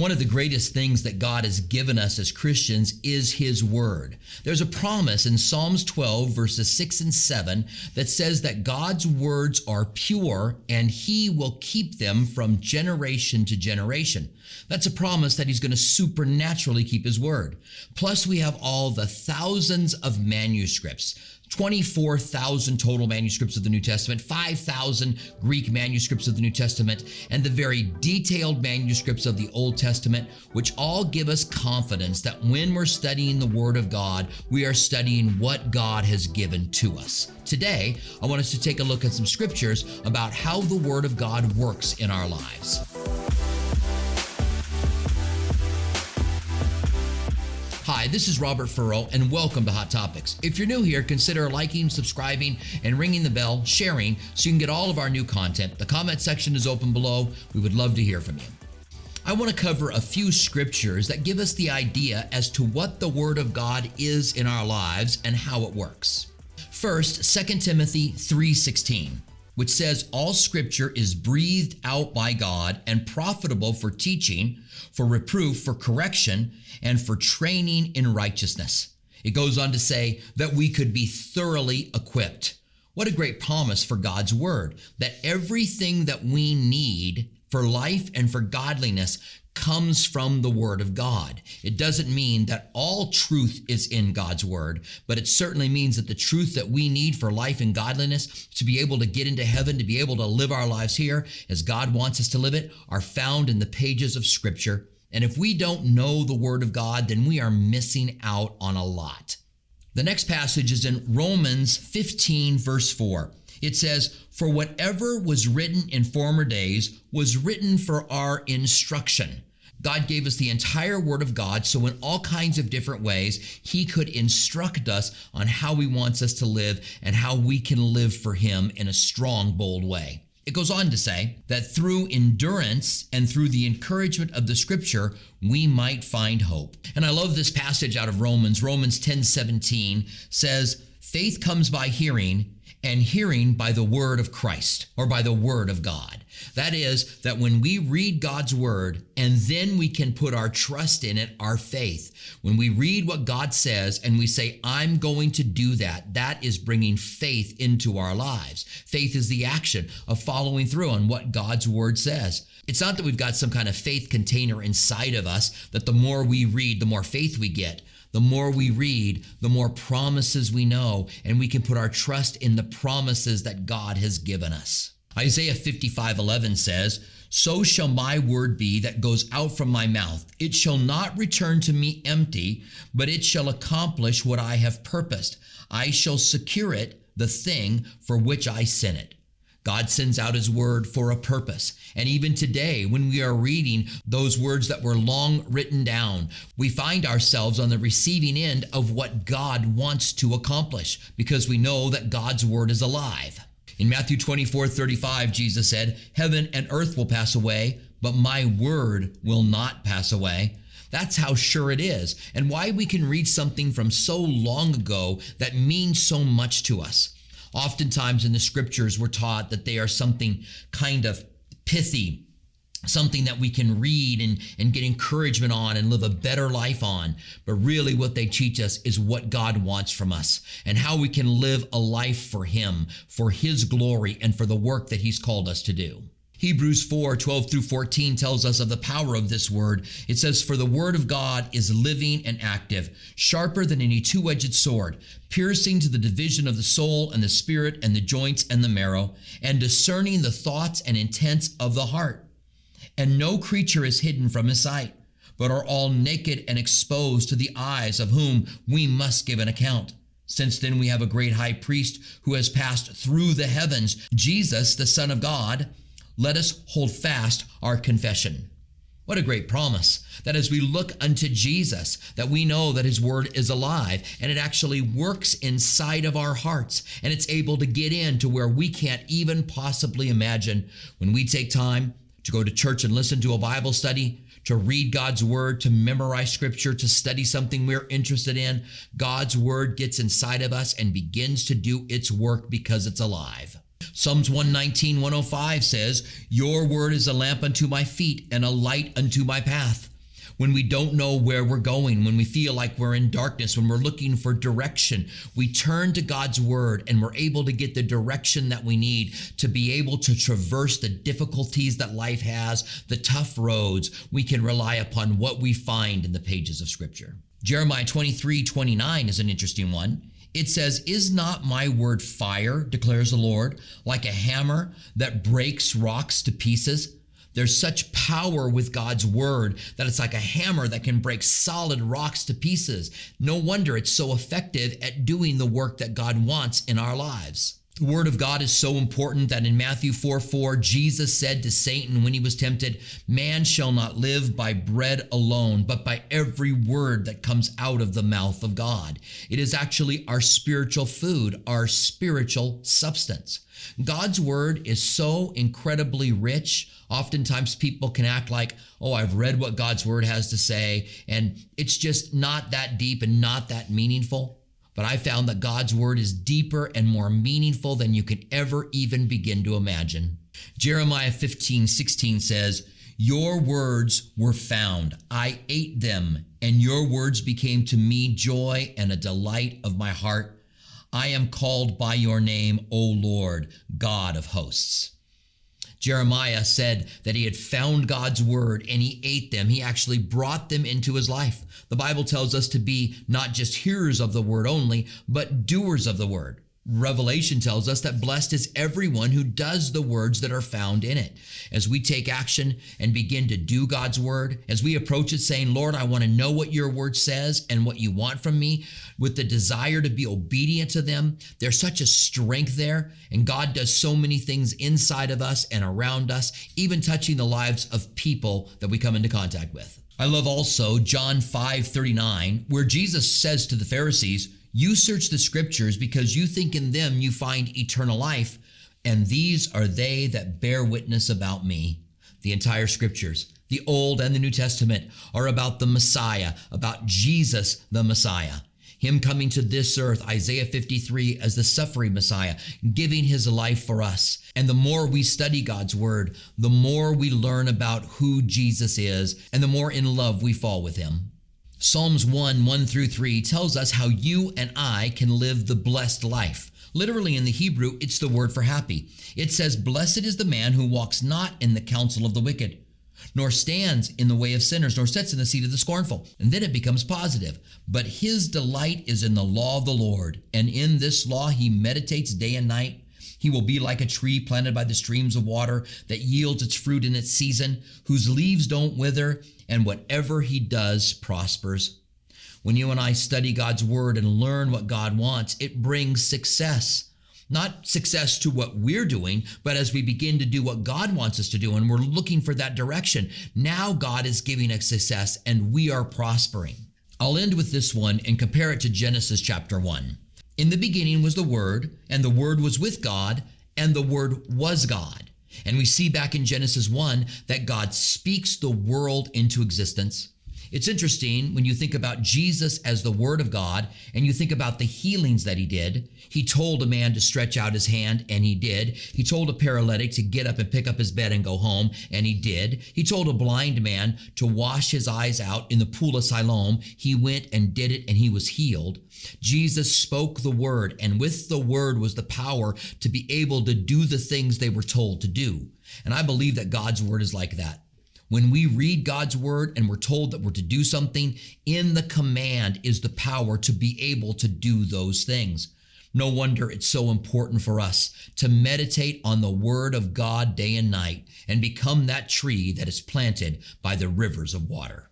One of the greatest things that God has given us as Christians is His Word. There's a promise in Psalms 12, verses 6 and 7, that says that God's words are pure and He will keep them from generation to generation. That's a promise that He's going to supernaturally keep His Word. Plus, we have all the thousands of manuscripts 24,000 total manuscripts of the New Testament, 5,000 Greek manuscripts of the New Testament, and the very detailed manuscripts of the Old Testament, which all give us confidence that when we're studying the Word of God, we are studying what God has given to us. Today, I want us to take a look at some scriptures about how the Word of God works in our lives. Hi, this is Robert Furrow, and welcome to Hot Topics. If you're new here, consider liking, subscribing, and ringing the bell, sharing, so you can get all of our new content. The comment section is open below. We would love to hear from you. I want to cover a few scriptures that give us the idea as to what the Word of God is in our lives and how it works. First, 2 Timothy 3:16 which says all scripture is breathed out by God and profitable for teaching, for reproof, for correction, and for training in righteousness. It goes on to say that we could be thoroughly equipped. What a great promise for God's word that everything that we need for life and for godliness comes from the Word of God. It doesn't mean that all truth is in God's Word, but it certainly means that the truth that we need for life and godliness to be able to get into heaven, to be able to live our lives here as God wants us to live it, are found in the pages of Scripture. And if we don't know the Word of God, then we are missing out on a lot. The next passage is in Romans 15, verse 4. It says, For whatever was written in former days was written for our instruction. God gave us the entire Word of God, so in all kinds of different ways, He could instruct us on how He wants us to live and how we can live for Him in a strong, bold way. It goes on to say that through endurance and through the encouragement of the scripture, we might find hope. And I love this passage out of Romans. Romans 10 17 says, Faith comes by hearing, and hearing by the word of Christ or by the word of God. That is, that when we read God's word and then we can put our trust in it, our faith, when we read what God says and we say, I'm going to do that, that is bringing faith into our lives. Faith is the action of following through on what God's word says. It's not that we've got some kind of faith container inside of us that the more we read, the more faith we get. The more we read, the more promises we know, and we can put our trust in the promises that God has given us. Isaiah 55 11 says, So shall my word be that goes out from my mouth. It shall not return to me empty, but it shall accomplish what I have purposed. I shall secure it, the thing for which I sent it. God sends out His word for a purpose. And even today, when we are reading those words that were long written down, we find ourselves on the receiving end of what God wants to accomplish because we know that God's word is alive. In Matthew 24 35, Jesus said, Heaven and earth will pass away, but my word will not pass away. That's how sure it is, and why we can read something from so long ago that means so much to us. Oftentimes in the scriptures, we're taught that they are something kind of pithy, something that we can read and, and get encouragement on and live a better life on. But really, what they teach us is what God wants from us and how we can live a life for Him, for His glory, and for the work that He's called us to do. Hebrews 4 12 through 14 tells us of the power of this word. It says, For the word of God is living and active, sharper than any two edged sword, piercing to the division of the soul and the spirit and the joints and the marrow, and discerning the thoughts and intents of the heart. And no creature is hidden from his sight, but are all naked and exposed to the eyes of whom we must give an account. Since then, we have a great high priest who has passed through the heavens, Jesus, the Son of God let us hold fast our confession. What a great promise that as we look unto Jesus, that we know that his word is alive and it actually works inside of our hearts and it's able to get in to where we can't even possibly imagine when we take time to go to church and listen to a Bible study, to read God's word, to memorize scripture, to study something we're interested in. God's word gets inside of us and begins to do its work because it's alive. Psalms 119, 105 says, Your word is a lamp unto my feet and a light unto my path. When we don't know where we're going, when we feel like we're in darkness, when we're looking for direction, we turn to God's word and we're able to get the direction that we need to be able to traverse the difficulties that life has, the tough roads. We can rely upon what we find in the pages of scripture. Jeremiah 23, 29 is an interesting one. It says, Is not my word fire, declares the Lord, like a hammer that breaks rocks to pieces? There's such power with God's word that it's like a hammer that can break solid rocks to pieces. No wonder it's so effective at doing the work that God wants in our lives. The word of God is so important that in Matthew 4 4, Jesus said to Satan when he was tempted, Man shall not live by bread alone, but by every word that comes out of the mouth of God. It is actually our spiritual food, our spiritual substance. God's word is so incredibly rich. Oftentimes people can act like, oh, I've read what God's word has to say, and it's just not that deep and not that meaningful. But I found that God's word is deeper and more meaningful than you can ever even begin to imagine. Jeremiah 15, 16 says, Your words were found. I ate them, and your words became to me joy and a delight of my heart. I am called by your name, O Lord, God of hosts. Jeremiah said that he had found God's word and he ate them. He actually brought them into his life. The Bible tells us to be not just hearers of the word only, but doers of the word. Revelation tells us that blessed is everyone who does the words that are found in it. As we take action and begin to do God's word, as we approach it saying, Lord, I want to know what your word says and what you want from me, with the desire to be obedient to them, there's such a strength there. And God does so many things inside of us and around us, even touching the lives of people that we come into contact with. I love also John 5 39, where Jesus says to the Pharisees, you search the scriptures because you think in them you find eternal life, and these are they that bear witness about me. The entire scriptures, the Old and the New Testament, are about the Messiah, about Jesus the Messiah. Him coming to this earth, Isaiah 53, as the suffering Messiah, giving his life for us. And the more we study God's word, the more we learn about who Jesus is, and the more in love we fall with him. Psalms 1 1 through 3 tells us how you and I can live the blessed life. Literally in the Hebrew, it's the word for happy. It says, Blessed is the man who walks not in the counsel of the wicked, nor stands in the way of sinners, nor sits in the seat of the scornful. And then it becomes positive. But his delight is in the law of the Lord, and in this law he meditates day and night. He will be like a tree planted by the streams of water that yields its fruit in its season, whose leaves don't wither, and whatever he does prospers. When you and I study God's word and learn what God wants, it brings success. Not success to what we're doing, but as we begin to do what God wants us to do and we're looking for that direction, now God is giving us success and we are prospering. I'll end with this one and compare it to Genesis chapter 1. In the beginning was the Word, and the Word was with God, and the Word was God. And we see back in Genesis 1 that God speaks the world into existence. It's interesting when you think about Jesus as the Word of God and you think about the healings that He did. He told a man to stretch out his hand, and he did. He told a paralytic to get up and pick up his bed and go home, and he did. He told a blind man to wash his eyes out in the pool of Siloam. He went and did it, and he was healed. Jesus spoke the Word, and with the Word was the power to be able to do the things they were told to do. And I believe that God's Word is like that. When we read God's word and we're told that we're to do something, in the command is the power to be able to do those things. No wonder it's so important for us to meditate on the word of God day and night and become that tree that is planted by the rivers of water.